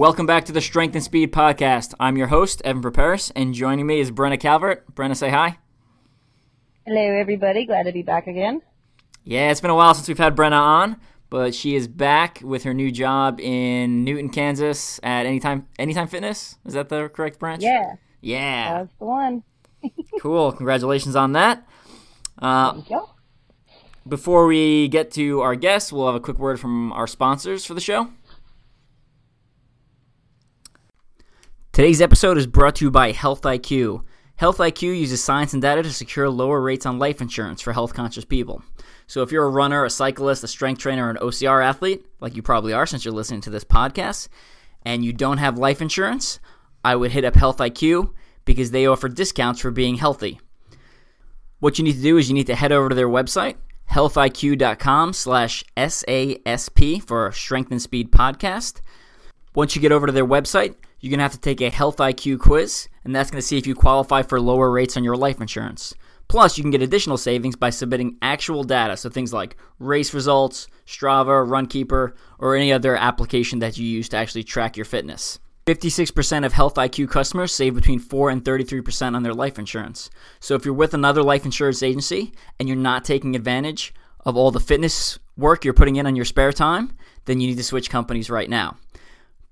Welcome back to the Strength and Speed Podcast. I'm your host, Evan Perperis, and joining me is Brenna Calvert. Brenna, say hi. Hello, everybody. Glad to be back again. Yeah, it's been a while since we've had Brenna on, but she is back with her new job in Newton, Kansas at Anytime Anytime Fitness. Is that the correct branch? Yeah, Yeah. that's the one. cool. Congratulations on that. Uh, Thank you. before we get to our guests, we'll have a quick word from our sponsors for the show. Today's episode is brought to you by Health IQ. Health IQ uses science and data to secure lower rates on life insurance for health conscious people. So, if you're a runner, a cyclist, a strength trainer, an OCR athlete, like you probably are since you're listening to this podcast, and you don't have life insurance, I would hit up Health IQ because they offer discounts for being healthy. What you need to do is you need to head over to their website, healthiq.com slash SASP for Strength and Speed Podcast. Once you get over to their website, you're going to have to take a Health IQ quiz, and that's going to see if you qualify for lower rates on your life insurance. Plus, you can get additional savings by submitting actual data, so things like race results, Strava, Runkeeper, or any other application that you use to actually track your fitness. 56% of Health IQ customers save between 4 and 33% on their life insurance. So if you're with another life insurance agency and you're not taking advantage of all the fitness work you're putting in on your spare time, then you need to switch companies right now.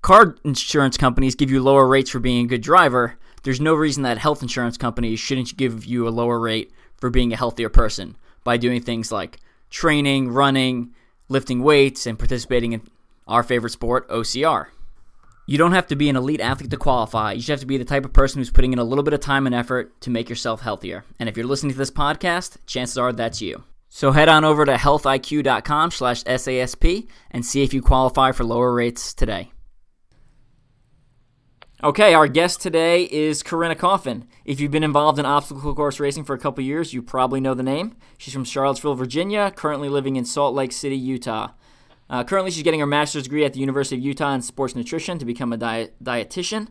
Car insurance companies give you lower rates for being a good driver. There's no reason that health insurance companies shouldn't give you a lower rate for being a healthier person by doing things like training, running, lifting weights, and participating in our favorite sport, OCR. You don't have to be an elite athlete to qualify. You just have to be the type of person who's putting in a little bit of time and effort to make yourself healthier. And if you're listening to this podcast, chances are that's you. So head on over to healthiq.com slash SASP and see if you qualify for lower rates today. Okay, our guest today is Corinna Coffin. If you've been involved in obstacle course racing for a couple years, you probably know the name. She's from Charlottesville, Virginia, currently living in Salt Lake City, Utah. Uh, currently, she's getting her master's degree at the University of Utah in sports nutrition to become a diet- dietitian.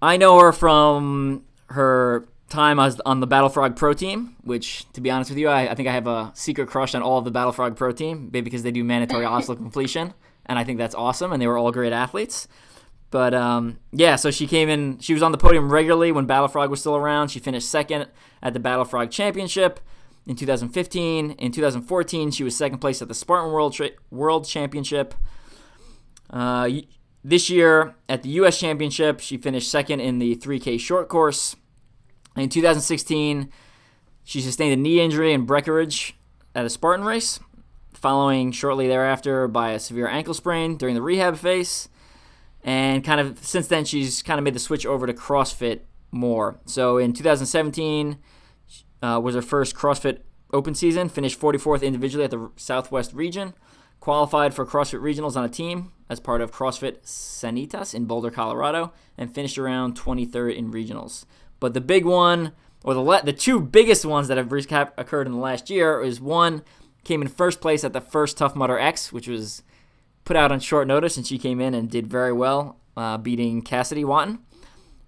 I know her from her time as on the Battle Frog Pro team, which, to be honest with you, I, I think I have a secret crush on all of the Battle Frog Pro team, maybe because they do mandatory obstacle completion, and I think that's awesome, and they were all great athletes. But um, yeah, so she came in. She was on the podium regularly when Battle Frog was still around. She finished second at the Battle Frog Championship in 2015. In 2014, she was second place at the Spartan World Tra- World Championship. Uh, this year at the U.S. Championship, she finished second in the 3K short course. In 2016, she sustained a knee injury in Breckenridge at a Spartan race, following shortly thereafter by a severe ankle sprain during the rehab phase and kind of since then she's kind of made the switch over to CrossFit more. So in 2017 uh, was her first CrossFit Open season. Finished 44th individually at the Southwest region. Qualified for CrossFit regionals on a team as part of CrossFit Sanitas in Boulder, Colorado, and finished around 23rd in regionals. But the big one, or the le- the two biggest ones that have recap- occurred in the last year, is one came in first place at the first Tough Mudder X, which was put out on short notice, and she came in and did very well, uh, beating Cassidy Watton.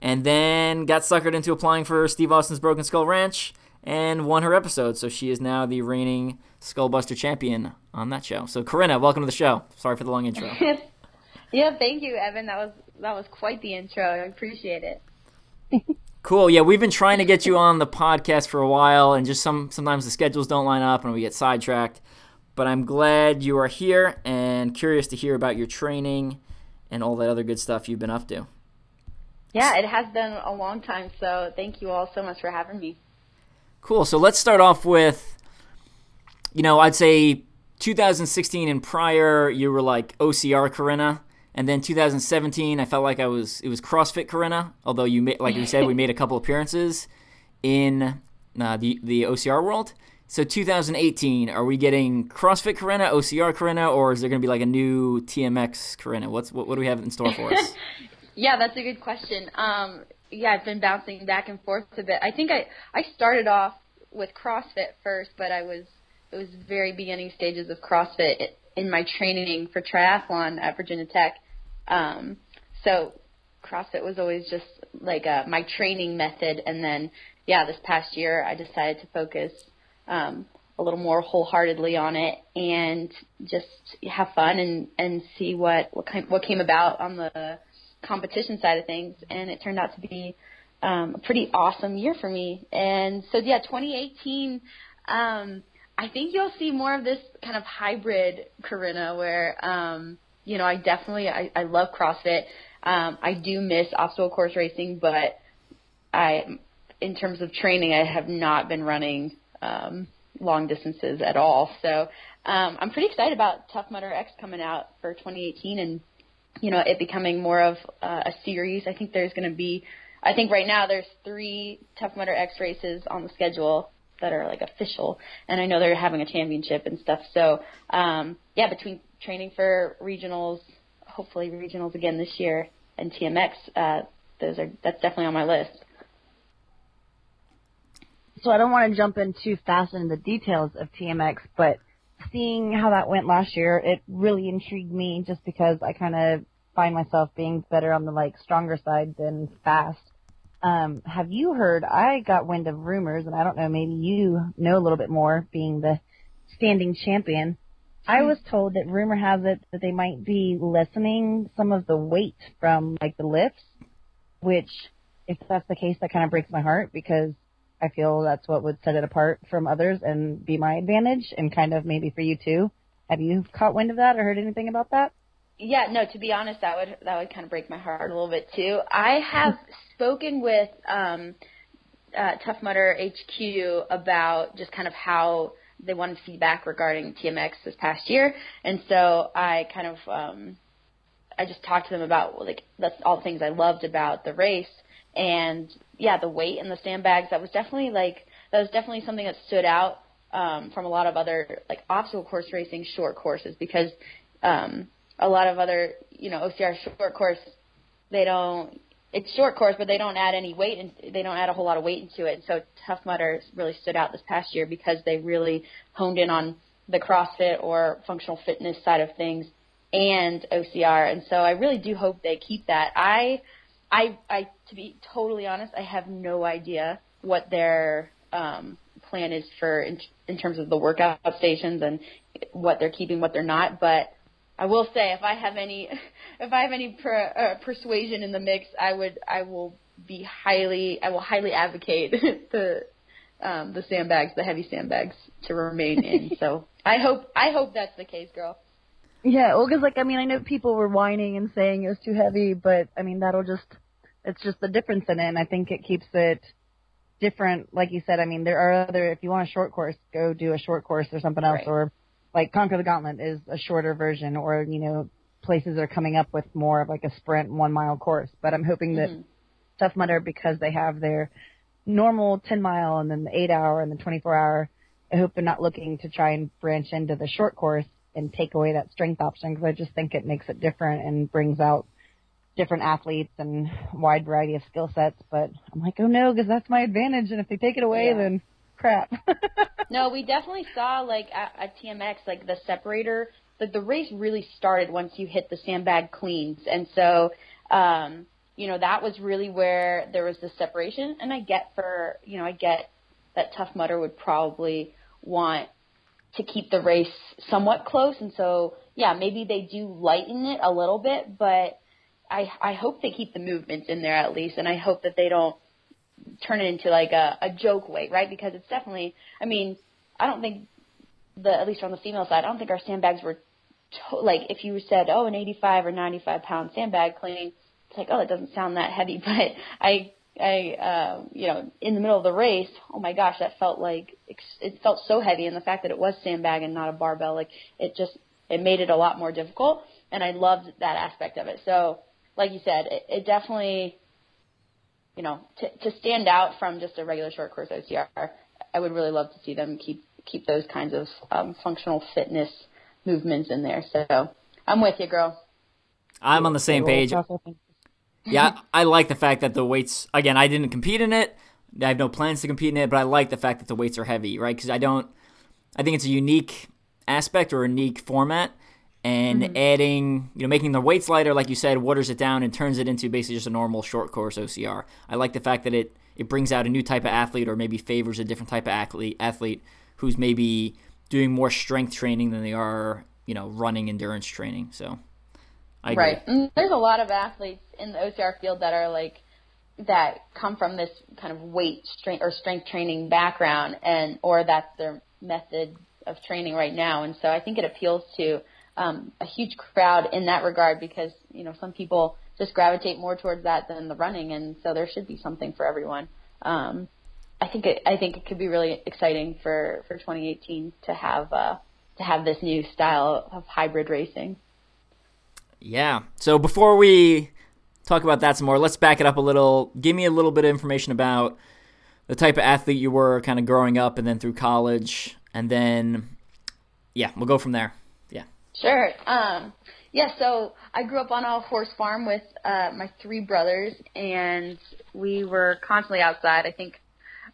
And then got suckered into applying for Steve Austin's Broken Skull Ranch and won her episode. So she is now the reigning Skullbuster champion on that show. So Corinna, welcome to the show. Sorry for the long intro. yeah, thank you, Evan. That was that was quite the intro. I appreciate it. Cool. Yeah, we've been trying to get you on the podcast for a while, and just some sometimes the schedules don't line up and we get sidetracked. But I'm glad you are here and curious to hear about your training and all that other good stuff you've been up to. Yeah, it has been a long time, so thank you all so much for having me. Cool. So let's start off with, you know, I'd say 2016 and prior, you were like OCR Corinna, and then 2017, I felt like I was it was CrossFit Corinna. Although you made, like you said, we made a couple appearances in uh, the the OCR world. So 2018, are we getting CrossFit Corinna, OCR Corinna, or is there going to be like a new TMX Corinna? What's what, what do we have in store for us? Yeah, that's a good question. Um, yeah, I've been bouncing back and forth a bit. I think I I started off with CrossFit first, but I was it was very beginning stages of CrossFit in my training for triathlon at Virginia Tech. Um, so CrossFit was always just like a, uh, my training method, and then yeah, this past year I decided to focus um, a little more wholeheartedly on it and just have fun and and see what what kind what came about on the competition side of things, and it turned out to be um, a pretty awesome year for me. And so yeah, 2018. Um, I think you'll see more of this kind of hybrid Corinna where um, you know I definitely I, I love CrossFit. Um, I do miss obstacle course racing, but I in terms of training I have not been running um, long distances at all. So um, I'm pretty excited about Tough Mudder X coming out for 2018 and you know it becoming more of uh, a series. I think there's going to be I think right now there's three Tough Mudder X races on the schedule that are like official, and I know they're having a championship and stuff. So um, yeah, between training for regionals, hopefully regionals again this year, and TMX, uh, those are that's definitely on my list. So I don't want to jump in too fast into the details of TMX, but seeing how that went last year, it really intrigued me just because I kind of find myself being better on the like stronger side than fast. Um, have you heard? I got wind of rumors, and I don't know. Maybe you know a little bit more, being the standing champion. I was told that rumor has it that they might be lessening some of the weight from like the lifts, which, if that's the case, that kind of breaks my heart because I feel that's what would set it apart from others and be my advantage, and kind of maybe for you too. Have you caught wind of that or heard anything about that? Yeah, no. To be honest, that would that would kind of break my heart a little bit too. I have spoken with um, uh, Tough Mudder HQ about just kind of how they wanted feedback regarding TMX this past year, and so I kind of um, I just talked to them about like that's all the things I loved about the race, and yeah, the weight and the sandbags. That was definitely like that was definitely something that stood out um, from a lot of other like obstacle course racing short courses because um, a lot of other, you know, OCR short course, they don't. It's short course, but they don't add any weight, and they don't add a whole lot of weight into it. And so Tough Mudder really stood out this past year because they really honed in on the CrossFit or functional fitness side of things and OCR. And so I really do hope they keep that. I, I, I, to be totally honest, I have no idea what their um, plan is for in, in terms of the workout stations and what they're keeping, what they're not. But I will say, if I have any, if I have any per, uh, persuasion in the mix, I would, I will be highly, I will highly advocate the, um, the sandbags, the heavy sandbags, to remain in. so I hope, I hope that's the case, girl. Yeah, well, because like I mean, I know people were whining and saying it was too heavy, but I mean that'll just, it's just the difference in it, and I think it keeps it different. Like you said, I mean there are other. If you want a short course, go do a short course or something else, right. or like Conquer the Gauntlet is a shorter version, or you know, places are coming up with more of like a sprint one mile course. But I'm hoping that mm-hmm. Tough Mudder, because they have their normal 10 mile and then the 8 hour and the 24 hour, I hope they're not looking to try and branch into the short course and take away that strength option because I just think it makes it different and brings out different athletes and wide variety of skill sets. But I'm like, oh no, because that's my advantage, and if they take it away, yeah. then crap. no, we definitely saw like at, at TMX like the separator. Like the race really started once you hit the sandbag cleans, and so um, you know that was really where there was the separation. And I get for you know I get that Tough Mudder would probably want to keep the race somewhat close, and so yeah, maybe they do lighten it a little bit, but I I hope they keep the movements in there at least, and I hope that they don't turn it into like a, a joke weight, right? Because it's definitely, I mean, I don't think the at least on the female side, I don't think our sandbags were to, like if you said, oh, an 85 or 95 pound sandbag cleaning, it's like, oh, it doesn't sound that heavy, but I. I, uh, you know, in the middle of the race, oh my gosh, that felt like it felt so heavy, and the fact that it was sandbag and not a barbell, like it just it made it a lot more difficult, and I loved that aspect of it. So, like you said, it, it definitely you know, to, to stand out from just a regular short course OCR, I would really love to see them keep keep those kinds of um, functional fitness movements in there. So I'm with you, girl. I'm on the same page. yeah, I like the fact that the weights. Again, I didn't compete in it. I have no plans to compete in it, but I like the fact that the weights are heavy, right? Because I don't. I think it's a unique aspect or a unique format, and mm-hmm. adding, you know, making the weights lighter, like you said, waters it down and turns it into basically just a normal short course OCR. I like the fact that it it brings out a new type of athlete, or maybe favors a different type of athlete athlete who's maybe doing more strength training than they are, you know, running endurance training. So, I agree. right. And there's a lot of athletes in the OCR field that are like that come from this kind of weight strength or strength training background, and or that's their method of training right now. And so I think it appeals to um, a huge crowd in that regard because you know some people just gravitate more towards that than the running, and so there should be something for everyone. Um, I think it, I think it could be really exciting for for 2018 to have uh, to have this new style of hybrid racing. Yeah. So before we talk about that some more, let's back it up a little. Give me a little bit of information about the type of athlete you were kind of growing up and then through college and then yeah, we'll go from there. Sure. Um, yeah, so I grew up on a horse farm with uh, my three brothers, and we were constantly outside. I think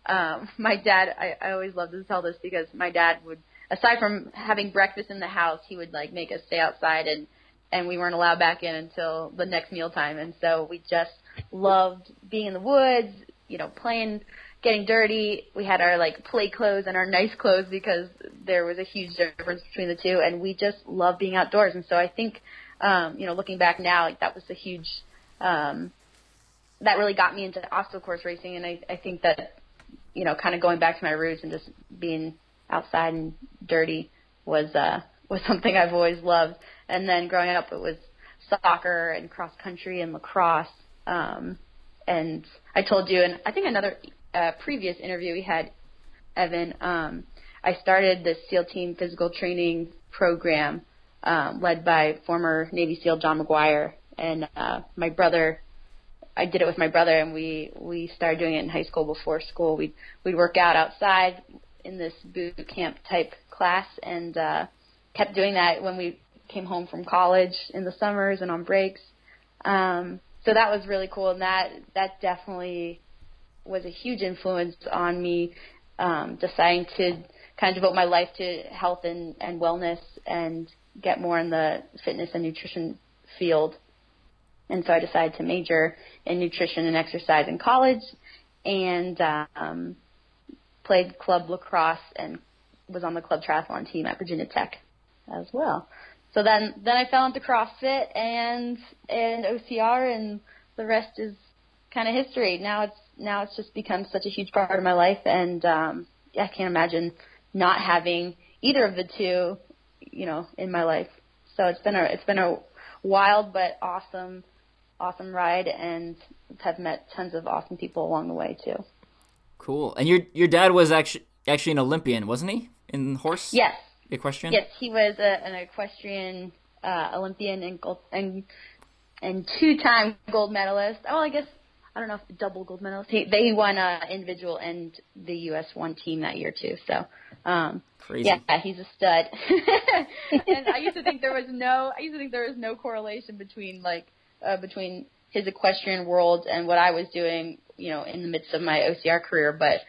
um, my dad. I, I always love to tell this because my dad would, aside from having breakfast in the house, he would like make us stay outside, and and we weren't allowed back in until the next meal time. And so we just loved being in the woods, you know, playing getting dirty. We had our like play clothes and our nice clothes because there was a huge difference between the two, and we just love being outdoors. And so I think, um, you know, looking back now, like that was a huge, um, that really got me into obstacle course racing. And I, I think that, you know, kind of going back to my roots and just being outside and dirty was uh, was something I've always loved. And then growing up, it was soccer and cross country and lacrosse. Um, and I told you, and I think another uh, previous interview we had, Evan, um, I started the SEAL Team Physical Training Program um, led by former Navy SEAL John McGuire, and uh, my brother. I did it with my brother, and we we started doing it in high school before school. We we'd work out outside in this boot camp type class, and uh, kept doing that when we came home from college in the summers and on breaks. Um, so that was really cool, and that that definitely was a huge influence on me um, deciding to kind of devote my life to health and, and wellness and get more in the fitness and nutrition field. And so I decided to major in nutrition and exercise in college and um, played club lacrosse and was on the club triathlon team at Virginia Tech as well. So then, then I fell into CrossFit and and OCR, and the rest is kind of history. Now it's now it's just become such a huge part of my life, and um, I can't imagine not having either of the two, you know, in my life. So it's been a it's been a wild but awesome awesome ride, and have met tons of awesome people along the way too. Cool. And your your dad was actually actually an Olympian, wasn't he? In horse. Yes. Equestrian. Yes, he was a, an equestrian uh, Olympian and gold and and two time gold medalist. Well, I guess I don't know if double gold medalist. He, they won uh, individual and the U.S. one team that year too. So, um, Crazy. yeah, he's a stud. and I used to think there was no, I used to think there was no correlation between like uh, between his equestrian world and what I was doing, you know, in the midst of my OCR career. But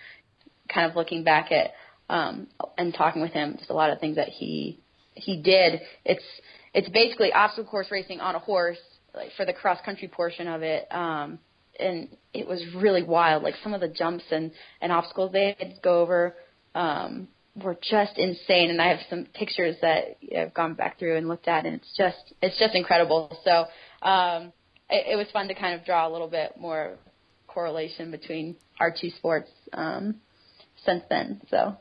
kind of looking back at um, and talking with him, just a lot of things that he he did. It's it's basically obstacle course racing on a horse, like for the cross country portion of it. Um, and it was really wild. Like some of the jumps and and obstacles they had to go over um, were just insane. And I have some pictures that I've gone back through and looked at, and it's just it's just incredible. So um, it, it was fun to kind of draw a little bit more correlation between our two sports um, since then. So.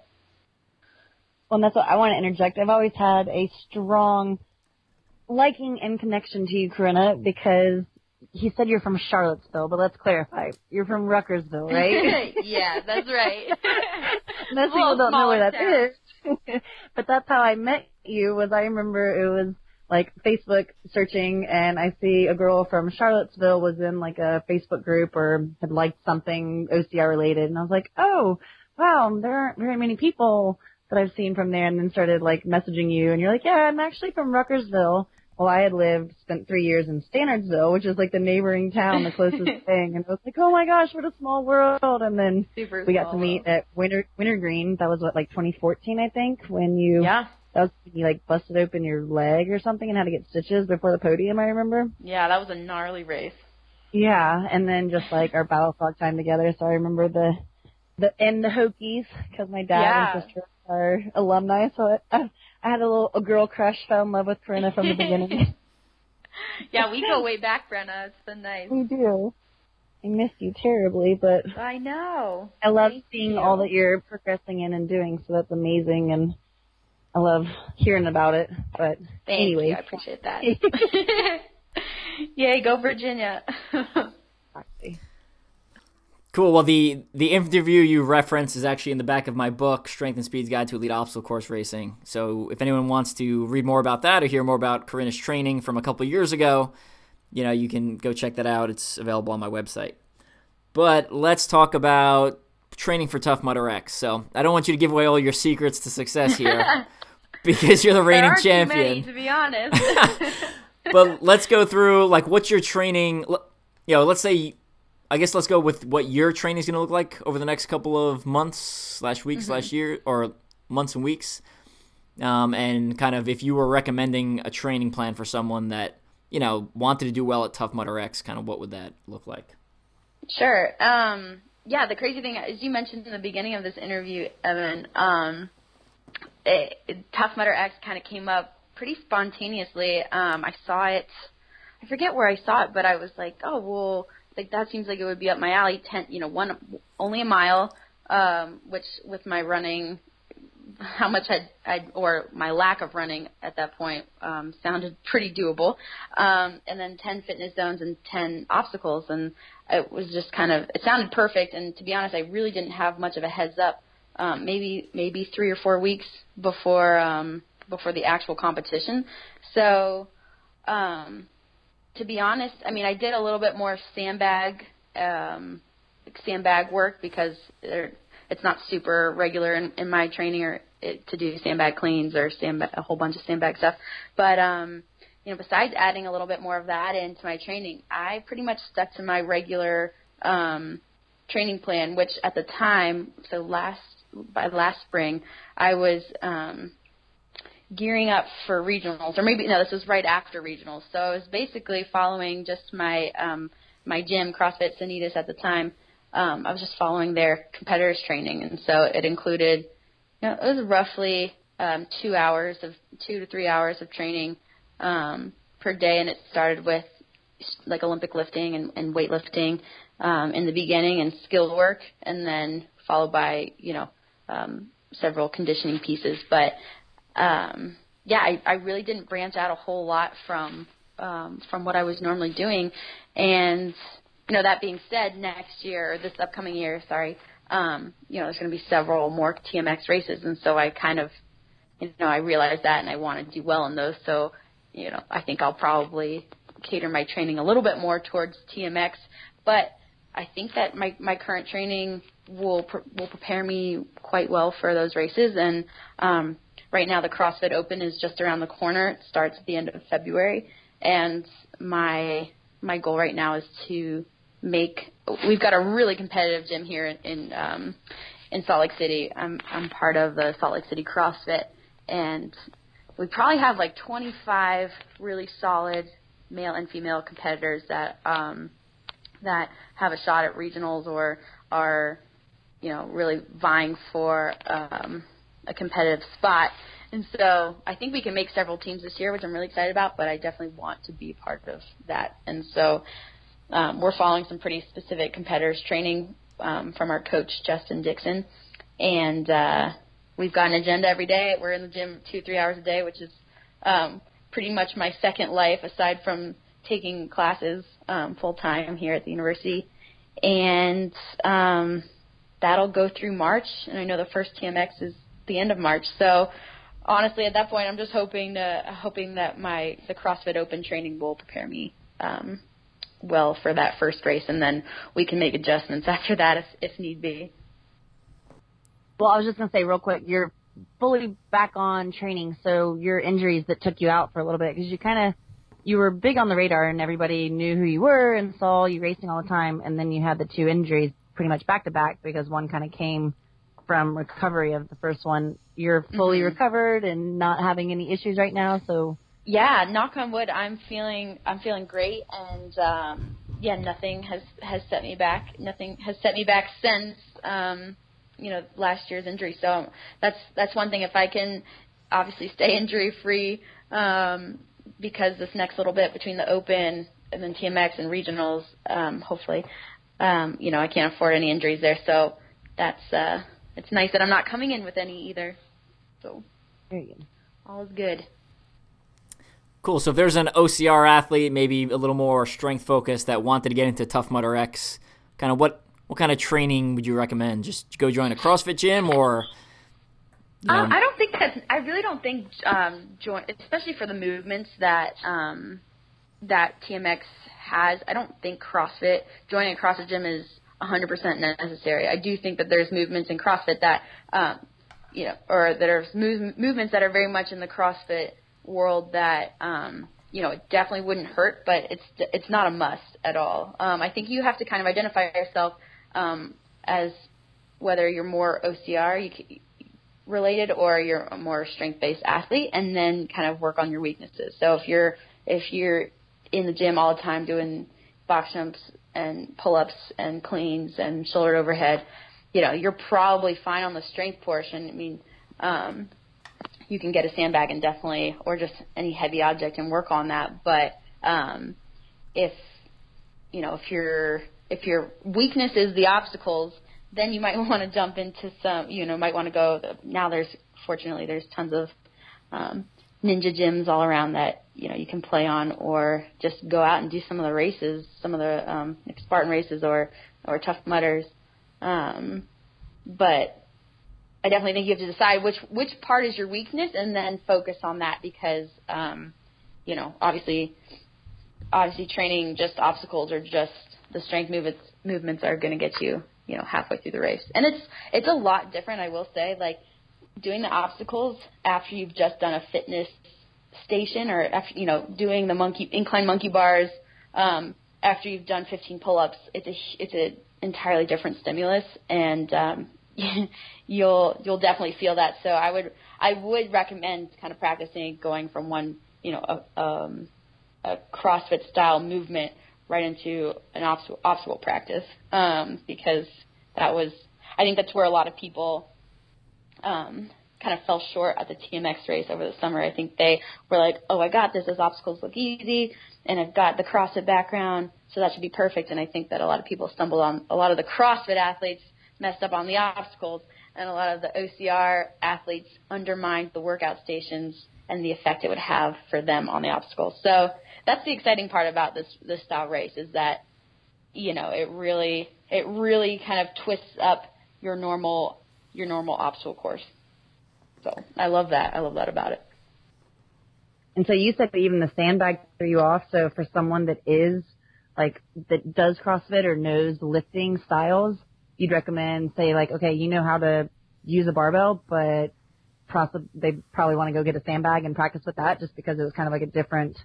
Well, and that's what I want to interject. I've always had a strong liking and connection to you, Corinna, because he said you're from Charlottesville, but let's clarify. You're from Ruckersville, right? yeah, that's right. Most people don't know where that town. is. but that's how I met you was I remember it was like Facebook searching and I see a girl from Charlottesville was in like a Facebook group or had liked something OCR related and I was like, Oh, wow, there aren't very many people that I've seen from there and then started like messaging you and you're like, Yeah, I'm actually from Ruckersville well, I had lived, spent three years in Stanardsville, which is like the neighboring town, the closest thing, and I was like, oh my gosh, what a small world. And then Super we got to meet at Winter Wintergreen. That was what like 2014, I think, when you Yeah. that was when you like busted open your leg or something and had to get stitches before the podium. I remember. Yeah, that was a gnarly race. Yeah, and then just like our battle frog time together. So I remember the the and the Hokies because my dad Yeah. and sister are alumni. So I, I had a little a girl crush, fell in love with Corinna from the beginning. Yeah, we go way back, Brenna. It's been nice. we do. I miss you terribly, but I know. I love Thank seeing you. all that you're progressing in and doing. So that's amazing, and I love hearing about it. But anyway. I appreciate that. Yay, go Virginia. Cool. Well, the the interview you reference is actually in the back of my book, Strength and Speed's Guide to Elite Obstacle Course Racing. So, if anyone wants to read more about that or hear more about Corinna's training from a couple years ago, you know, you can go check that out. It's available on my website. But let's talk about training for Tough Mudder X. So, I don't want you to give away all your secrets to success here because you're the reigning champion. many, to be honest. but let's go through like what's your training you know let's say i guess let's go with what your training is going to look like over the next couple of months slash weeks slash year or months and weeks um, and kind of if you were recommending a training plan for someone that you know wanted to do well at tough mudder x kind of what would that look like Sure. Um, yeah, the crazy thing, as you mentioned in the beginning of this interview, Evan, um, it, it, Tough Mudder X kind of came up pretty spontaneously. Um, I saw it. I forget where I saw it, but I was like, oh well, like that seems like it would be up my alley. Ten, you know, one only a mile, um, which with my running how much I'd, I'd or my lack of running at that point um, sounded pretty doable. Um, and then 10 fitness zones and 10 obstacles, and it was just kind of it sounded perfect. And to be honest, I really didn't have much of a heads up. Um, maybe maybe three or four weeks before um, before the actual competition. So um, to be honest, I mean I did a little bit more sandbag um, sandbag work because it's not super regular in, in my training or it, to do sandbag cleans or sandbag, a whole bunch of sandbag stuff. But um, you know, besides adding a little bit more of that into my training, I pretty much stuck to my regular um, training plan, which at the time, so last by last spring, I was um, gearing up for regionals, or maybe no, this was right after regionals. So I was basically following just my um, my gym, CrossFit Sanitas at the time um, I was just following their competitors training, and so it included, you know, it was roughly um, two hours of two to three hours of training um, per day, and it started with like Olympic lifting and, and weightlifting um, in the beginning and skilled work, and then followed by you know um, several conditioning pieces. But um, yeah, I, I really didn't branch out a whole lot from um, from what I was normally doing, and you know, that being said, next year this upcoming year, sorry, um, you know, there's going to be several more TMX races, and so I kind of, you know, I realized that, and I want to do well in those. So, you know, I think I'll probably cater my training a little bit more towards TMX, but I think that my my current training will pr- will prepare me quite well for those races. And um, right now, the CrossFit Open is just around the corner. It starts at the end of February, and my my goal right now is to make we've got a really competitive gym here in, in um in Salt Lake City. I'm I'm part of the Salt Lake City CrossFit and we probably have like 25 really solid male and female competitors that um that have a shot at regionals or are you know really vying for um a competitive spot. And so I think we can make several teams this year, which I'm really excited about, but I definitely want to be part of that. And so um, we're following some pretty specific competitors training um, from our coach Justin Dixon, and uh, we've got an agenda every day. We're in the gym two three hours a day, which is um, pretty much my second life aside from taking classes um, full time here at the university, and um, that'll go through March. And I know the first TMX is the end of March, so honestly, at that point, I'm just hoping to hoping that my the CrossFit Open training will prepare me um, well for that first race, and then we can make adjustments after that if, if need be. Well, I was just gonna say real quick, you're fully back on training, so your injuries that took you out for a little bit because you kind of you were big on the radar and everybody knew who you were and saw you racing all the time, and then you had the two injuries pretty much back to back because one kind of came from recovery of the first one. You're fully mm-hmm. recovered and not having any issues right now, so yeah, knock on wood, I'm feeling I'm feeling great, and um, yeah, nothing has has set me back. Nothing has set me back since um, you know last year's injury. So that's that's one thing. If I can obviously stay injury free, um, because this next little bit between the Open and then TMX and regionals, um, hopefully, um, you know, I can't afford any injuries there. So that's uh, it's nice that I'm not coming in with any either. So all is good. Cool. So if there's an OCR athlete, maybe a little more strength focused that wanted to get into Tough Mudder X, kind of what what kind of training would you recommend? Just go join a CrossFit gym or? You know? um, I don't think that I really don't think um, join, especially for the movements that um, that TMX has. I don't think CrossFit joining a CrossFit gym is 100% necessary. I do think that there's movements in CrossFit that um, you know, or that are move, movements that are very much in the CrossFit world that um, you know it definitely wouldn't hurt, but it's it's not a must at all. Um, I think you have to kind of identify yourself um, as whether you're more OCR related or you're a more strength based athlete, and then kind of work on your weaknesses. So if you're if you're in the gym all the time doing box jumps and pull ups and cleans and shoulder overhead, you know you're probably fine on the strength portion. I mean. Um, you can get a sandbag and definitely, or just any heavy object and work on that. But um, if you know if your if your weakness is the obstacles, then you might want to jump into some. You know, might want to go. Now there's fortunately there's tons of um, ninja gyms all around that you know you can play on, or just go out and do some of the races, some of the um, like Spartan races or or Tough Mudders. Um, but I definitely think you have to decide which which part is your weakness and then focus on that because um, you know obviously obviously training just obstacles or just the strength movements movements are going to get you you know halfway through the race and it's it's a lot different I will say like doing the obstacles after you've just done a fitness station or after you know doing the monkey incline monkey bars um, after you've done 15 pull-ups it's a it's an entirely different stimulus and um, you'll you'll definitely feel that. So I would I would recommend kind of practicing going from one you know a, um, a CrossFit style movement right into an obstacle, obstacle practice um, because that was I think that's where a lot of people um, kind of fell short at the TMX race over the summer. I think they were like, oh, I got this. Those obstacles look easy, and I've got the CrossFit background, so that should be perfect. And I think that a lot of people stumbled on a lot of the CrossFit athletes messed up on the obstacles, and a lot of the OCR athletes undermined the workout stations and the effect it would have for them on the obstacles. So that's the exciting part about this this style race is that you know it really it really kind of twists up your normal your normal obstacle course. So I love that. I love that about it. And so you said that even the sandbag threw you off. So for someone that is like that does CrossFit or knows lifting styles, you'd recommend, say, like, okay, you know how to use a barbell, but they probably want to go get a sandbag and practice with that just because it was kind of like a different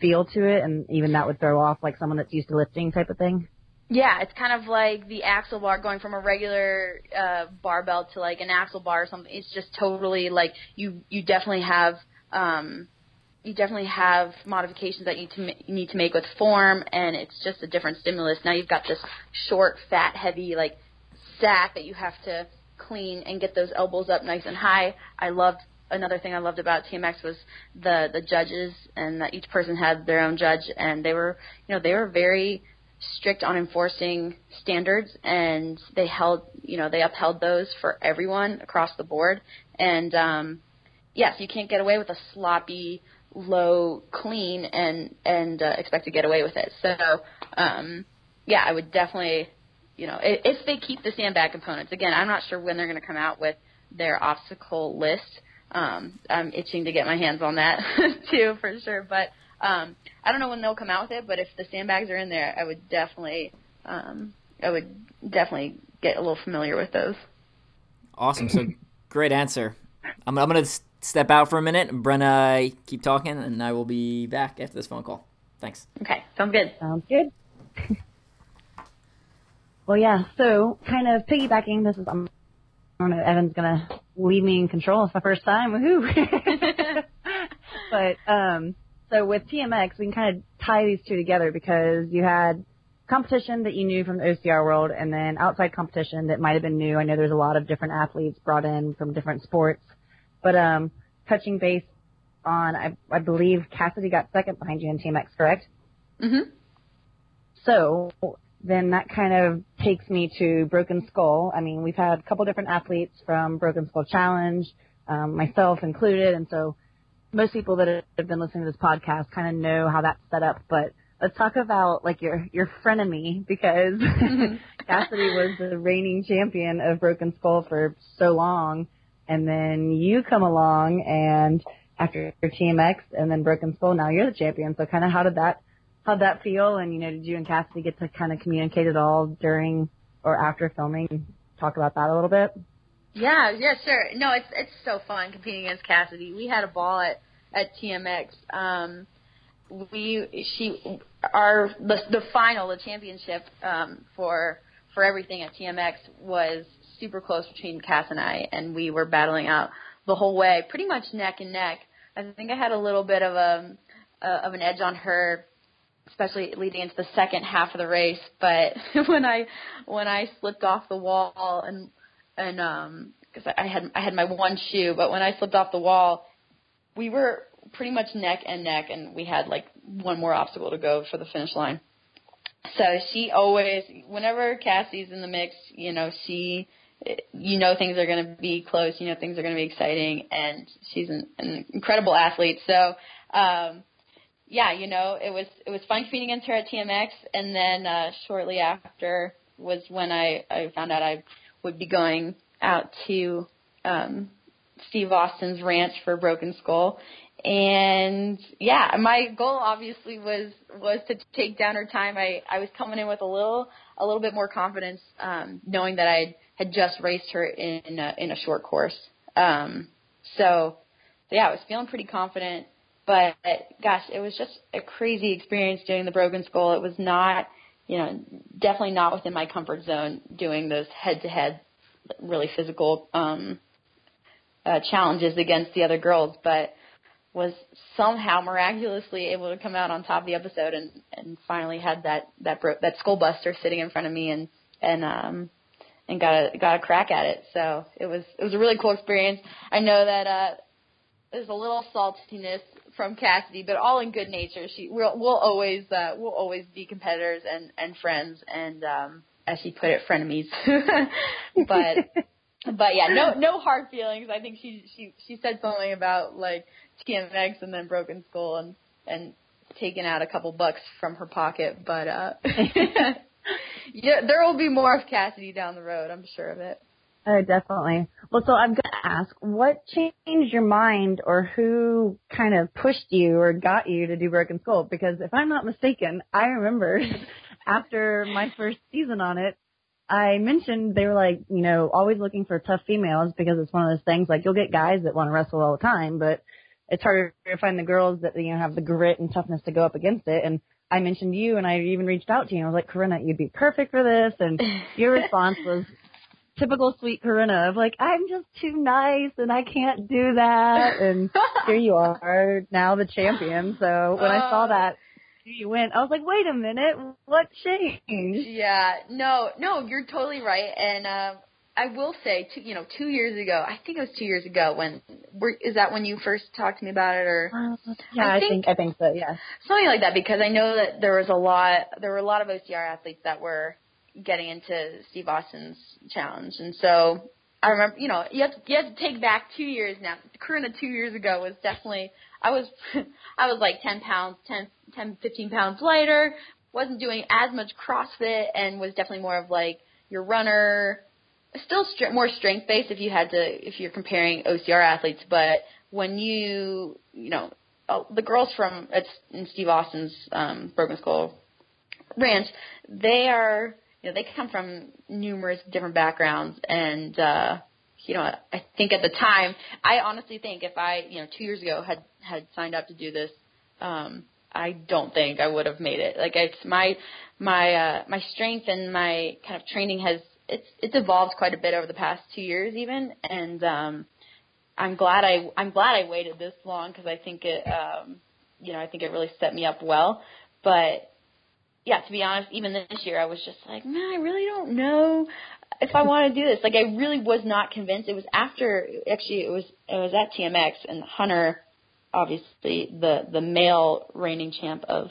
feel to it, and even that would throw off like someone that's used to lifting type of thing. Yeah, it's kind of like the axle bar going from a regular uh, barbell to like an axle bar or something. It's just totally like you you definitely have um, you definitely have modifications that you, to, you need to make with form, and it's just a different stimulus. Now you've got this short, fat, heavy like sack that you have to clean and get those elbows up nice and high. I loved another thing I loved about TMX was the the judges and that each person had their own judge, and they were you know they were very strict on enforcing standards and they held you know they upheld those for everyone across the board and um yes you can't get away with a sloppy low clean and and uh, expect to get away with it. So um, yeah, I would definitely you know if, if they keep the sandbag components. Again, I'm not sure when they're going to come out with their obstacle list. Um, I'm itching to get my hands on that too for sure, but um, I don't know when they'll come out with it. But if the sandbags are in there, I would definitely um, I would definitely get a little familiar with those. Awesome. So great answer. I'm, I'm going to step out for a minute. Brenna, I keep talking, and I will be back after this phone call. Thanks. Okay, sounds good. Sounds good. well, yeah. So, kind of piggybacking. This is um, I don't know. Evan's gonna leave me in control. It's my first time. Woohoo! but um, so with TMX, we can kind of tie these two together because you had competition that you knew from the OCR world, and then outside competition that might have been new. I know there's a lot of different athletes brought in from different sports, but um, touching base on, I, I believe Cassidy got second behind you in TMX, correct? Mm-hmm. So then that kind of takes me to Broken Skull. I mean, we've had a couple different athletes from Broken Skull Challenge, um, myself included, and so most people that have been listening to this podcast kind of know how that's set up. But let's talk about like your your frenemy because mm-hmm. Cassidy was the reigning champion of Broken Skull for so long, and then you come along and after your TMX and then Broken Skull, now you're the champion. So kind of how did that how'd that feel? And you know, did you and Cassidy get to kind of communicate at all during or after filming? Talk about that a little bit. Yeah, yeah, sure. No, it's it's so fun competing against Cassidy. We had a ball at at TMX. Um, we she our the the final the championship um, for for everything at TMX was super close between Cass and I, and we were battling out the whole way, pretty much neck and neck. I think I had a little bit of a, a of an edge on her, especially leading into the second half of the race. But when I when I slipped off the wall and and um because I had I had my one shoe, but when I slipped off the wall, we were pretty much neck and neck, and we had like one more obstacle to go for the finish line. So she always, whenever Cassie's in the mix, you know, she, you know, things are going to be close. You know, things are going to be exciting, and she's an, an incredible athlete. So, um, yeah, you know, it was it was fun competing against her at TMX, and then uh, shortly after was when I I found out I would be going out to um, Steve Austin's ranch for Broken Skull, and yeah, my goal obviously was was to take down her time. I I was coming in with a little a little bit more confidence, um, knowing that I had just raced her in a, in a short course. Um, so, yeah, I was feeling pretty confident. But gosh, it was just a crazy experience doing the Broken Skull. It was not, you know, definitely not within my comfort zone doing those head-to-head, really physical um, uh, challenges against the other girls. But was somehow miraculously able to come out on top of the episode and and finally had that that bro- that skull buster sitting in front of me and and um and got a got a crack at it. So it was it was a really cool experience. I know that uh there's a little saltiness from Cassidy, but all in good nature. She we'll we'll always uh we'll always be competitors and and friends and um as she put it frenemies. but but yeah, no no hard feelings. I think she she she said something about like TMX and then Broken Skull and and taking out a couple bucks from her pocket, but uh yeah, there will be more of Cassidy down the road. I'm sure of it. Oh, definitely. Well, so I'm going to ask, what changed your mind or who kind of pushed you or got you to do Broken Skull? Because if I'm not mistaken, I remember after my first season on it, I mentioned they were like, you know, always looking for tough females because it's one of those things like you'll get guys that want to wrestle all the time, but it's harder to find the girls that, you know, have the grit and toughness to go up against it. And I mentioned you and I even reached out to you I was like, Corinna, you'd be perfect for this. And your response was typical sweet Corinna of like, I'm just too nice and I can't do that. And here you are now the champion. So when I saw that you went, I was like, wait a minute, what changed? Yeah, no, no, you're totally right. And, um, I will say, two, you know, two years ago, I think it was two years ago when, were, is that when you first talked to me about it or? Uh, yeah, I think, I think, I think so, yeah. Something like that because I know that there was a lot, there were a lot of OCR athletes that were getting into Steve Austin's challenge. And so I remember, you know, you have to, you have to take back two years now. Corinna two years ago was definitely, I was, I was like 10 pounds, 10, 10, 15 pounds lighter, wasn't doing as much CrossFit and was definitely more of like your runner, still str- more strength based if you had to if you're comparing OCR athletes, but when you you know uh, the girls from it's in Steve Austin's um, Broken Skull Ranch, they are know they come from numerous different backgrounds and uh, you know, I think at the time, I honestly think if I, you know, two years ago had had signed up to do this, um, I don't think I would have made it. Like it's my my uh, my strength and my kind of training has it's it's evolved quite a bit over the past two years even, and um, I'm glad I I'm glad I waited this long because I think it um, you know I think it really set me up well. But yeah, to be honest, even this year I was just like, man, I really don't know if I want to do this. Like I really was not convinced. It was after actually it was it was at TMX and Hunter obviously the the male reigning champ of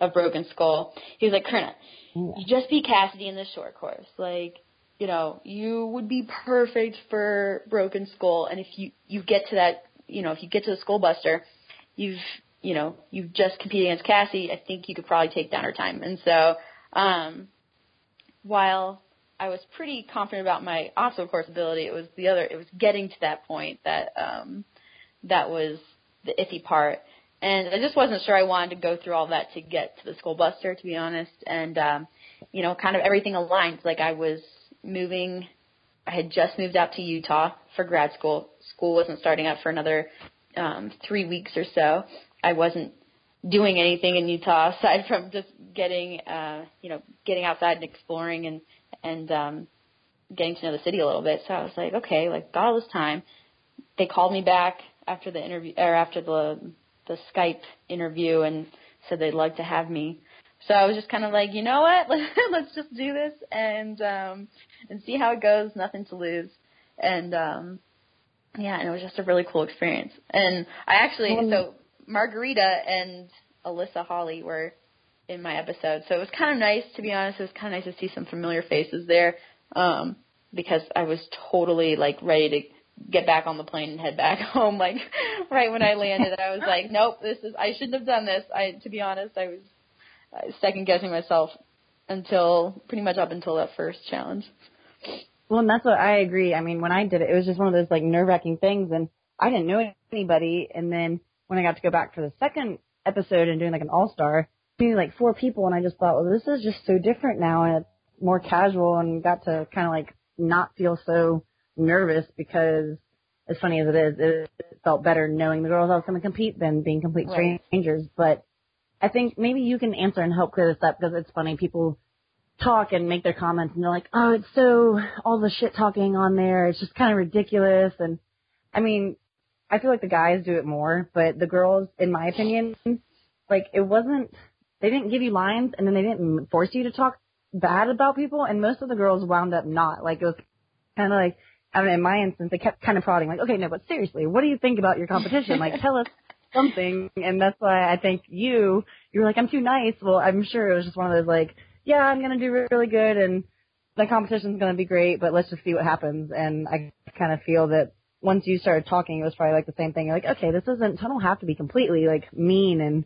of Broken Skull. He was like, Corinna, you just beat Cassidy in the short course. Like, you know, you would be perfect for Broken Skull. And if you you get to that, you know, if you get to the Skull Buster, you've you know you've just competed against Cassie. I think you could probably take down her time. And so, um, while I was pretty confident about my obstacle course ability, it was the other. It was getting to that point that um, that was the iffy part. And I just wasn't sure I wanted to go through all that to get to the Skull Buster, to be honest. And um, you know, kind of everything aligned. Like I was moving, I had just moved out to Utah for grad school. School wasn't starting up for another um, three weeks or so. I wasn't doing anything in Utah aside from just getting, uh, you know, getting outside and exploring and and um, getting to know the city a little bit. So I was like, okay, like got all this time. They called me back after the interview or after the the Skype interview and said they'd like to have me. So I was just kind of like, you know what? Let's just do this and um and see how it goes. Nothing to lose. And um yeah, and it was just a really cool experience. And I actually so Margarita and Alyssa Holly were in my episode. So it was kind of nice to be honest. It was kind of nice to see some familiar faces there. Um because I was totally like ready to get back on the plane and head back home. Like right when I landed, I was like, nope, this is I shouldn't have done this. I to be honest, I was uh, second guessing myself until pretty much up until that first challenge. Well, and that's what I agree. I mean, when I did it, it was just one of those like nerve wracking things, and I didn't know anybody. And then when I got to go back for the second episode and doing like an all star, meeting like four people, and I just thought, well, this is just so different now, and it's more casual, and got to kind of like not feel so nervous because as funny as it is, it felt better knowing the girls I was going to compete than being complete Right. strangers. But I think maybe you can answer and help clear this up because it's funny. People talk and make their comments and they're like, oh, it's so, all the shit talking on there. It's just kind of ridiculous. And I mean, I feel like the guys do it more, but the girls, in my opinion, like it wasn't, they didn't give you lines and then they didn't force you to talk bad about people. And most of the girls wound up not. Like it was kind of like, I mean, in my instance, they kept kind of prodding, like, okay, no, but seriously, what do you think about your competition? Like, tell us something. And that's why I think you, you were like, I'm too nice. Well, I'm sure it was just one of those like, yeah, I'm to do really good and the competition's to be great, but let's just see what happens. And I kind of feel that once you started talking, it was probably like the same thing. You're like, okay, this isn't, I don't have to be completely like mean and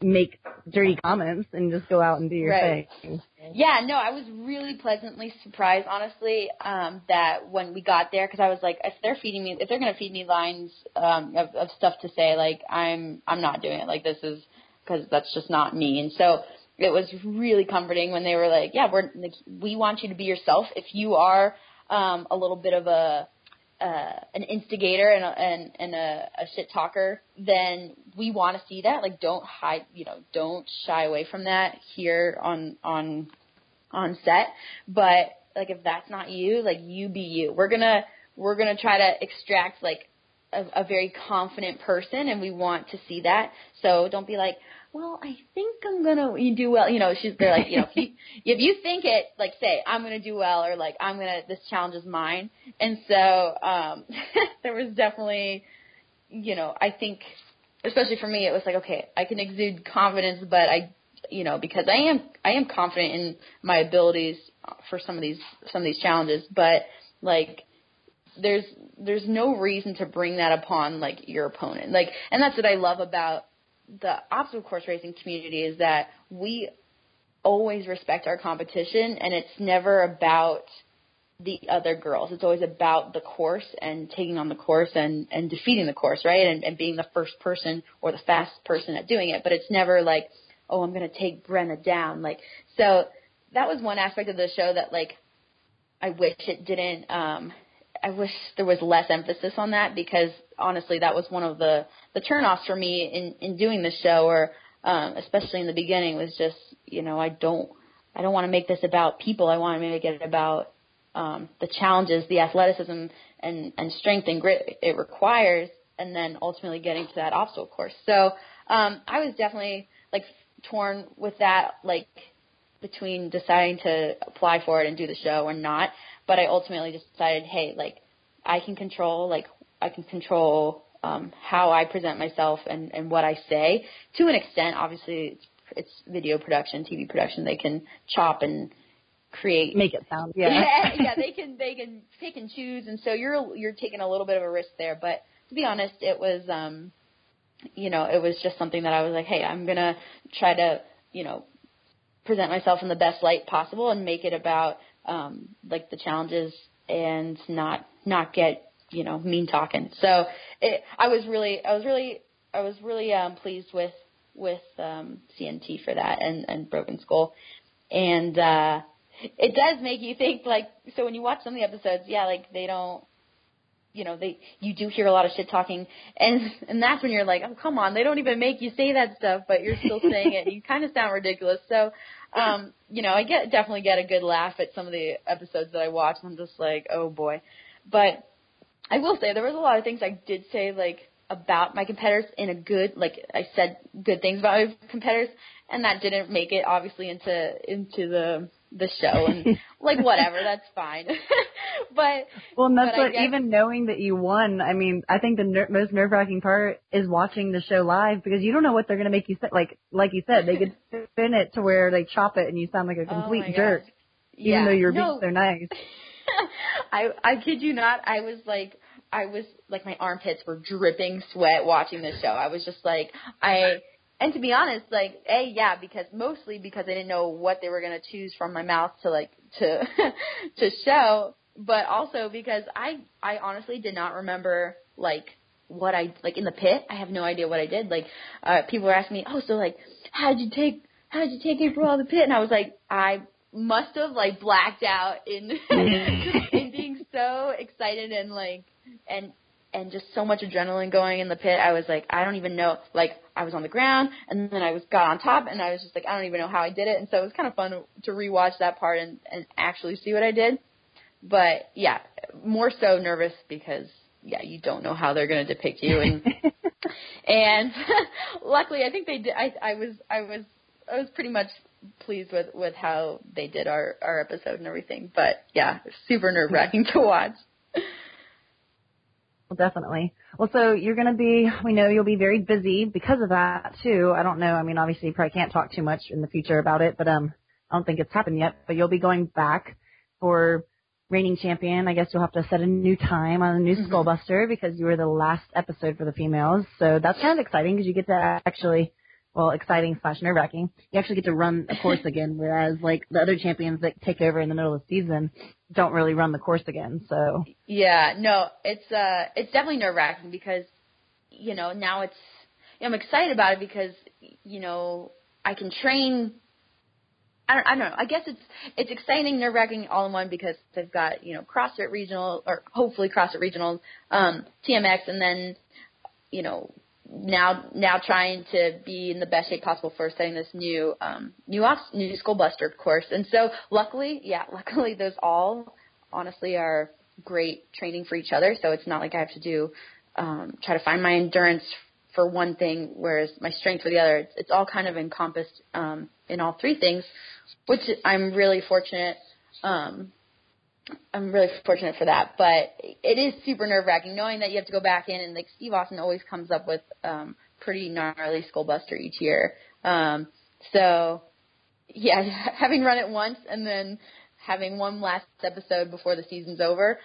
make dirty comments and just go out and do your Right. thing. Yeah, no, I was really pleasantly surprised, honestly, um, that when we got there, because I was like, if they're feeding me, if they're gonna feed me lines um, of, of stuff to say, like I'm, I'm not doing it. Like this is because that's just not me. And so it was really comforting when they were like, yeah, we're, like, we want you to be yourself. If you are um, a little bit of a uh, an instigator and a, and, and a, a shit talker, then we want to see that. Like, don't hide, you know, don't shy away from that here on on on set. But like, if that's not you, like, you be you. We're gonna we're gonna try to extract like a, a very confident person, and we want to see that. So don't be like, well, I think I'm gonna do well. You know, she's they're like, you know, if you, if you think it, like say I'm gonna do well, or like I'm gonna this challenge is mine. And so um, there was definitely, you know, I think, especially for me, it was like, okay, I can exude confidence, but I, you know, because I am I am confident in my abilities for some of these some of these challenges, but like there's there's no reason to bring that upon like your opponent. Like and that's what I love about the obstacle course racing community is that we always respect our competition and it's never about the other girls. It's always about the course and taking on the course and, and defeating the course, right? And, and being the first person or the fast person at doing it. But it's never like, oh, I'm going to take Brenna down. Like, so that was one aspect of the show that like, I wish it didn't, um, I wish there was less emphasis on that because honestly, that was one of the the turnoffs for me in in doing the show, or um, especially in the beginning, was just you know I don't I don't want to make this about people. I want to make it about um, the challenges, the athleticism and and strength and grit it requires, and then ultimately getting to that obstacle course. So um, I was definitely like torn with that, like between deciding to apply for it and do the show or not. But I ultimately just decided, hey, like I can control, like I can control um, how I present myself and and what I say. To an extent. Obviously, it's, it's video production, TV production. They can chop and create. Make it sound yeah. yeah yeah they can they can pick and choose. And so you're you're taking a little bit of a risk there. But to be honest it was um you know it was just something that I was like hey I'm gonna try to you know present myself in the best light possible and make it about um like the challenges and not not get you know mean talking. So it I was really I was really I was really um pleased with with um CMT for that and and Broken Skull. And uh it does make you think like so when you watch some of the episodes yeah like they don't you know they you do hear a lot of shit talking. And and that's when you're like oh come on they don't even make you say that stuff but you're still saying it. You kind of sound ridiculous. So um you know i get definitely get a good laugh at some of the episodes that i watch. I'm just like oh boy. But i will say there was a lot of things i did say like about my competitors in a good like i said good things about my competitors and that didn't make it obviously into into the the show and like whatever that's fine but well and that's but what guess, even knowing that you won i mean i think the ner- most nerve wracking part is watching the show live because you don't know what they're going to make you say like like you said they could spin it to where they chop it and you sound like a oh complete oh jerk gosh. even yeah. though you're no. being so nice i i kid you not i was like i was like my armpits were dripping sweat watching this show i was just like i and to be honest, like, a yeah, because mostly because I didn't know what they were gonna choose from my mouth to like to to show, but also because I I honestly did not remember like what I like in the pit. I have no idea what I did. Like, uh people were asking me, oh, so like, how did you take how did you take April out of the pit? And I was like, I must have like blacked out in mm-hmm. in being so excited and like and and just so much adrenaline going in the pit. I was like, I don't even know. Like, I was on the ground, and then I was got on top, and I was just like, I don't even know how I did it. And so it was kind of fun to rewatch that part and and actually see what I did. But yeah, more so nervous because yeah, you don't know how they're going to depict you, and and luckily, I think they did. I I was I was I was pretty much pleased with with how they did our our episode and everything. But yeah, super nerve wracking to watch. Well, definitely. Well, so you're going to be, we know you'll be very busy because of that too. I don't know. I mean, obviously you probably can't talk too much in the future about it, but, um, I don't think it's happened yet, but you'll be going back for reigning champion. I guess you'll have to set a new time on a new Mhm. Skullbuster because you were the last episode for the females. So that's kind of exciting because you get to actually, well, exciting slash nerve wracking. You actually get to run a course again, whereas like the other champions that take over in the middle of the season don't really run the course again. So Yeah, no, it's uh it's definitely nerve wracking because you know, now it's I'm excited about it because you know, I can train I don't, I don't know. I guess it's it's exciting, nerve wracking all in one because they've got you know CrossFit regional or hopefully CrossFit regionals, um, TMX, and then you know now now trying to be in the best shape possible for setting this new um, new off, new Skullbuster course. And so luckily, yeah, luckily those all honestly are great training for each other. So it's not like I have to do um, try to find my endurance for one thing, whereas my strength for the other. It's, it's all kind of encompassed um, in all three things, which I'm really fortunate. Um, I'm really fortunate for that, but it is super nerve wracking knowing that you have to go back in and like Steve Austin always comes up with um, pretty gnarly Skullbuster each year. Um, so yeah, having run it once and then having one last episode before the season's over,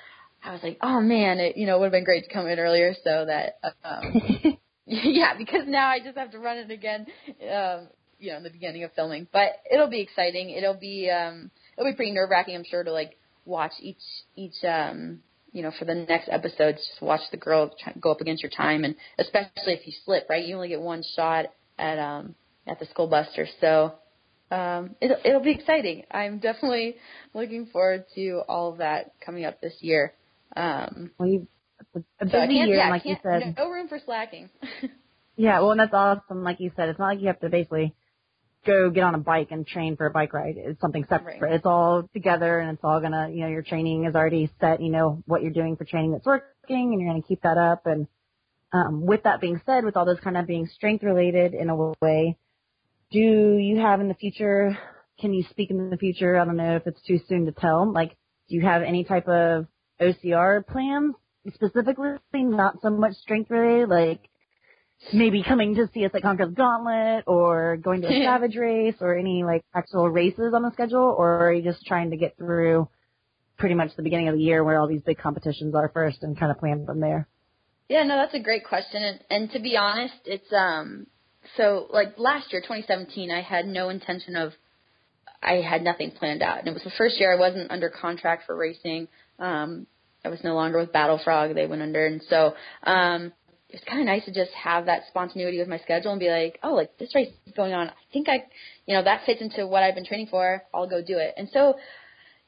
I was like, oh man, it you know would have been great to come in earlier so that um, yeah, because now I just have to run it again, um, you know, in the beginning of filming. But it'll be exciting. It'll be um, it'll be pretty nerve wracking, I'm sure, to like watch each each um, you know for the next episodes. Just watch the girl try, go up against your time, and especially if you slip, right? You only get one shot at um, at the Skullbuster so um, it'll it'll be exciting. I'm definitely looking forward to all of that coming up this year. Um, well, you, a busy can't, year, yeah, like you said. no room for slacking. Yeah, well, and that's awesome. Like you said, it's not like you have to basically go get on a bike and train for a bike ride. It's something separate. Right. It's all together, and it's all gonna, you know, your training is already set. You know what you're doing for training that's working, and you're gonna keep that up. And um, with that being said, with all those kind of being strength related in a way, do you have in the future? Can you speak in the future? I don't know if it's too soon to tell. Like, do you have any type of OCR plans specifically, not so much strength related, like maybe coming to see us at Conquer the Gauntlet or going to a Savage race or any like actual races on the schedule, or are you just trying to get through pretty much the beginning of the year where all these big competitions are first and kind of plan from there? Yeah, no, that's a great question. And, and to be honest, it's um so like last year, 2017, I had no intention of I had nothing planned out. And it was the first year I wasn't under contract for racing. Um I was no longer with BattleFrog, they went under and so um it was kind of nice to just have that spontaneity with my schedule and be like, oh, like this race is going on. I think I, you know, that fits into what I've been training for. I'll go do it. And so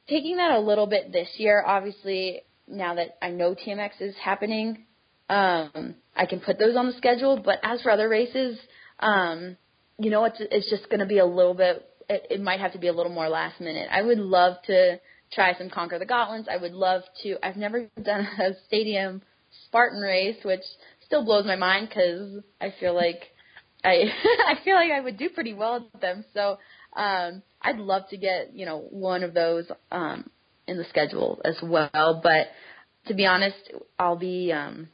taking that a little bit this year, obviously, now that I know TMX is happening, um, I can put those on the schedule. But as for other races, um, you know, it's it's just going to be a little bit. It, it might have to be a little more last minute. I would love to try some conquer the gauntlets. I would love to. I've never done a stadium Spartan race, which still blows my mind because I feel like I I feel like I would do pretty well at them. So um, I'd love to get you know one of those um, in the schedule as well. But to be honest, I'll be um,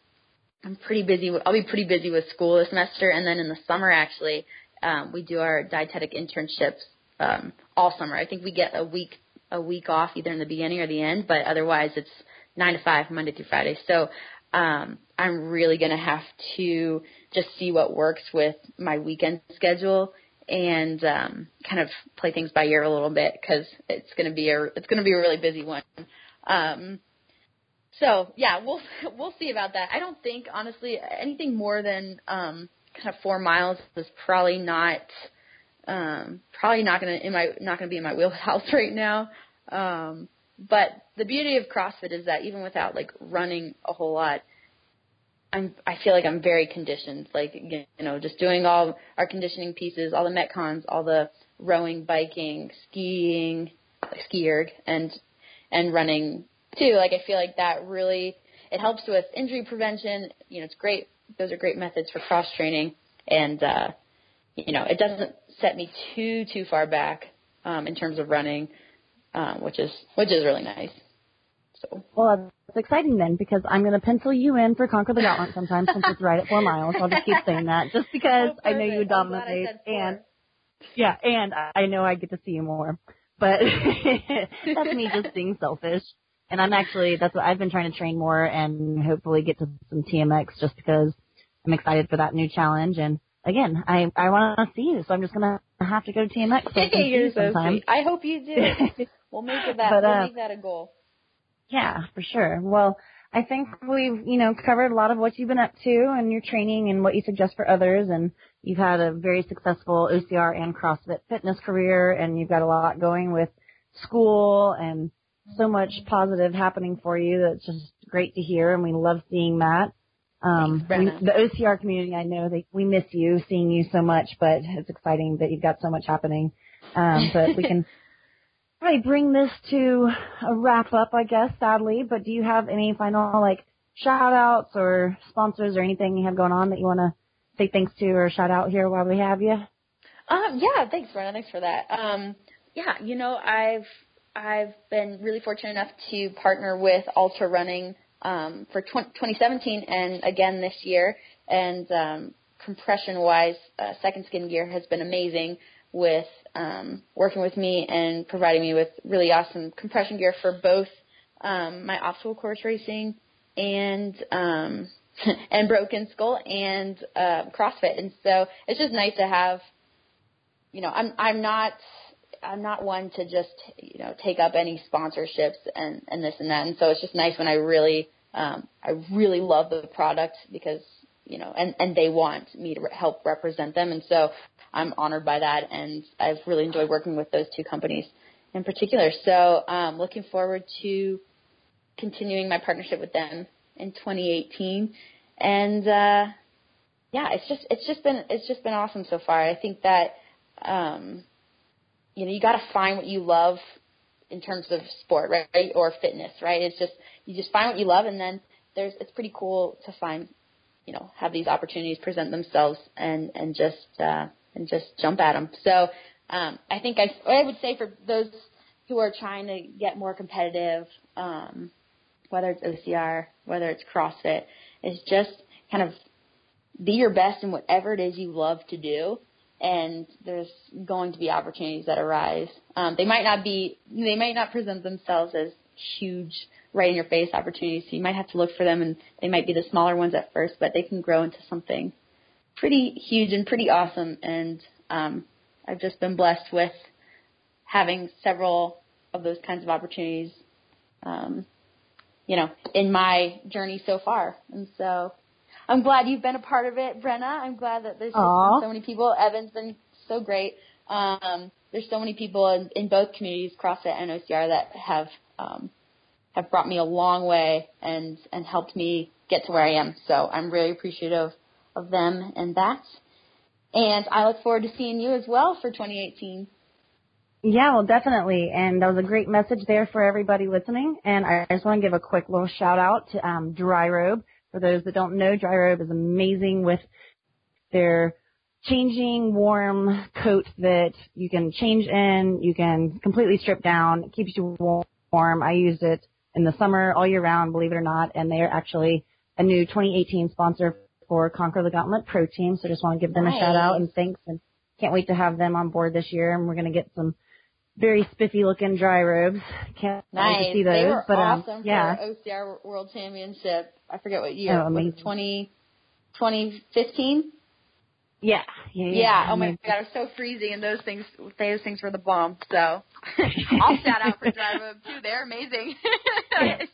I'm pretty busy. I'll be pretty busy with school this semester, and then in the summer actually um, we do our dietetic internships um, all summer. I think we get a week a week off either in the beginning or the end, but otherwise it's nine to five Monday through Friday. So um, I'm really going to have to just see what works with my weekend schedule and um, kind of play things by ear a little bit because it's going to be a it's going to be a really busy one. Um, so yeah, we'll we'll see about that. I don't think honestly anything more than um, kind of four miles is probably not um, probably not gonna in my not gonna be in my wheelhouse right now. Um, but the beauty of CrossFit is that even without like running a whole lot, I'm I feel like I'm very conditioned. Like you know, just doing all our conditioning pieces, all the metcons, all the rowing, biking, skiing, like ski and and running too. Like I feel like that really it helps with injury prevention. You know, it's great. Those are great methods for cross training, and uh, you know, it doesn't set me too too far back um, in terms of running, um, which is which is really nice. So Well, it's exciting then because I'm going to pencil you in for Conquer the Gauntlet sometime since it's right at four miles. I'll just keep saying that just because Oh, I know you would. I'm glad I dominate and yeah, and I I know I get to see you more. But that's me just being selfish. And I'm actually that's what I've been trying to train more and hopefully get to some TMX just because I'm excited for that new challenge and again, I I want to see you, so I'm just going to have to go to TMX so I can see You're so sometime. sweet. I hope you do. We'll make it that. But, we'll uh, make that a goal. Yeah, for sure. Well, I think we've, you know, covered a lot of what you've been up to and your training and what you suggest for others and you've had a very successful OCR and CrossFit fitness career and you've got a lot going with school and so much positive happening for you that's just great to hear and we love seeing that. Um, Thanks, we, the OCR community, I know they, we miss you, seeing you so much, but it's exciting that you've got so much happening. Um, but we can probably bring this to a wrap up, I guess, sadly, but do you have any final, like, shout outs or sponsors or anything you have going on that you want to say thanks to or shout out here while we have you? Um, yeah, thanks, Brenna. Thanks for that. Um, yeah, you know, I've I've been really fortunate enough to partner with Ultra Running um, for tw- 2017 and again this year. And um, compression-wise, uh, Second Skin Gear has been amazing with um, working with me and providing me with really awesome compression gear for both um, my obstacle course racing and um, and Broken Skull and uh, CrossFit. And so it's just nice to have you know, I'm I'm not I'm not one to just you know take up any sponsorships and and this and that. And so it's just nice when I really um, I really love the product because you know and and they want me to help represent them. And so I'm honored by that, and I've really enjoyed working with those two companies in particular. So um, looking forward to continuing my partnership with them in 2018, and uh, yeah, it's just it's just been it's just been awesome so far. I think that um, you know you got to find what you love in terms of sport, right, or fitness, right? It's just you just find what you love, and then there's it's pretty cool to find you know have these opportunities present themselves and and just uh, and just jump at them. So um, I think I I would say for those who are trying to get more competitive, um, whether it's OCR, whether it's CrossFit, is just kind of be your best in whatever it is you love to do. And there's going to be opportunities that arise. Um, they might not be, they might not present themselves as huge, right in your face opportunities. So you might have to look for them, and they might be the smaller ones at first, but they can grow into something pretty huge and pretty awesome. And um, I've just been blessed with having several of those kinds of opportunities, um, you know, in my journey so far. And so I'm glad you've been a part of it, Brenna. I'm glad that there's so many people. Evan's been so great. Um, there's so many people in, in both communities, CrossFit and OCR, that have um, have brought me a long way and and helped me get to where I am. So I'm really appreciative of them and that. And I look forward to seeing you as well for 2018. Yeah, well, definitely. And that was a great message there for everybody listening. And I just want to give a quick little shout out to um, Dry Robe. For those that don't know, Dry Robe is amazing with their changing warm coat that you can change in, you can completely strip down, it keeps you warm. I used it in the summer all year round, believe it or not, and they are actually a new 2018 sponsor for Conquer the Gauntlet Pro Team. So just want to give them nice. a shout out and thanks and can't wait to have them on board this year and we're going to get some very spiffy looking dry robes. Can't nice. wait to see those. They were but awesome um, yeah. for OCR World Championship. I forget what year. Oh, amazing. 20, 2015? Yeah, yeah, yeah. Yeah. Oh my god, it was so freezing, and those things, those things were the bomb. So I'll shout out for Dry Robe too. They're amazing.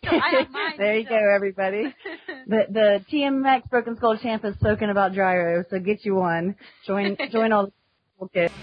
so I have mine. there you so. go, everybody. The the TMX Broken Skull champ is spoken about dry robe, so get you one. Join join all the kids.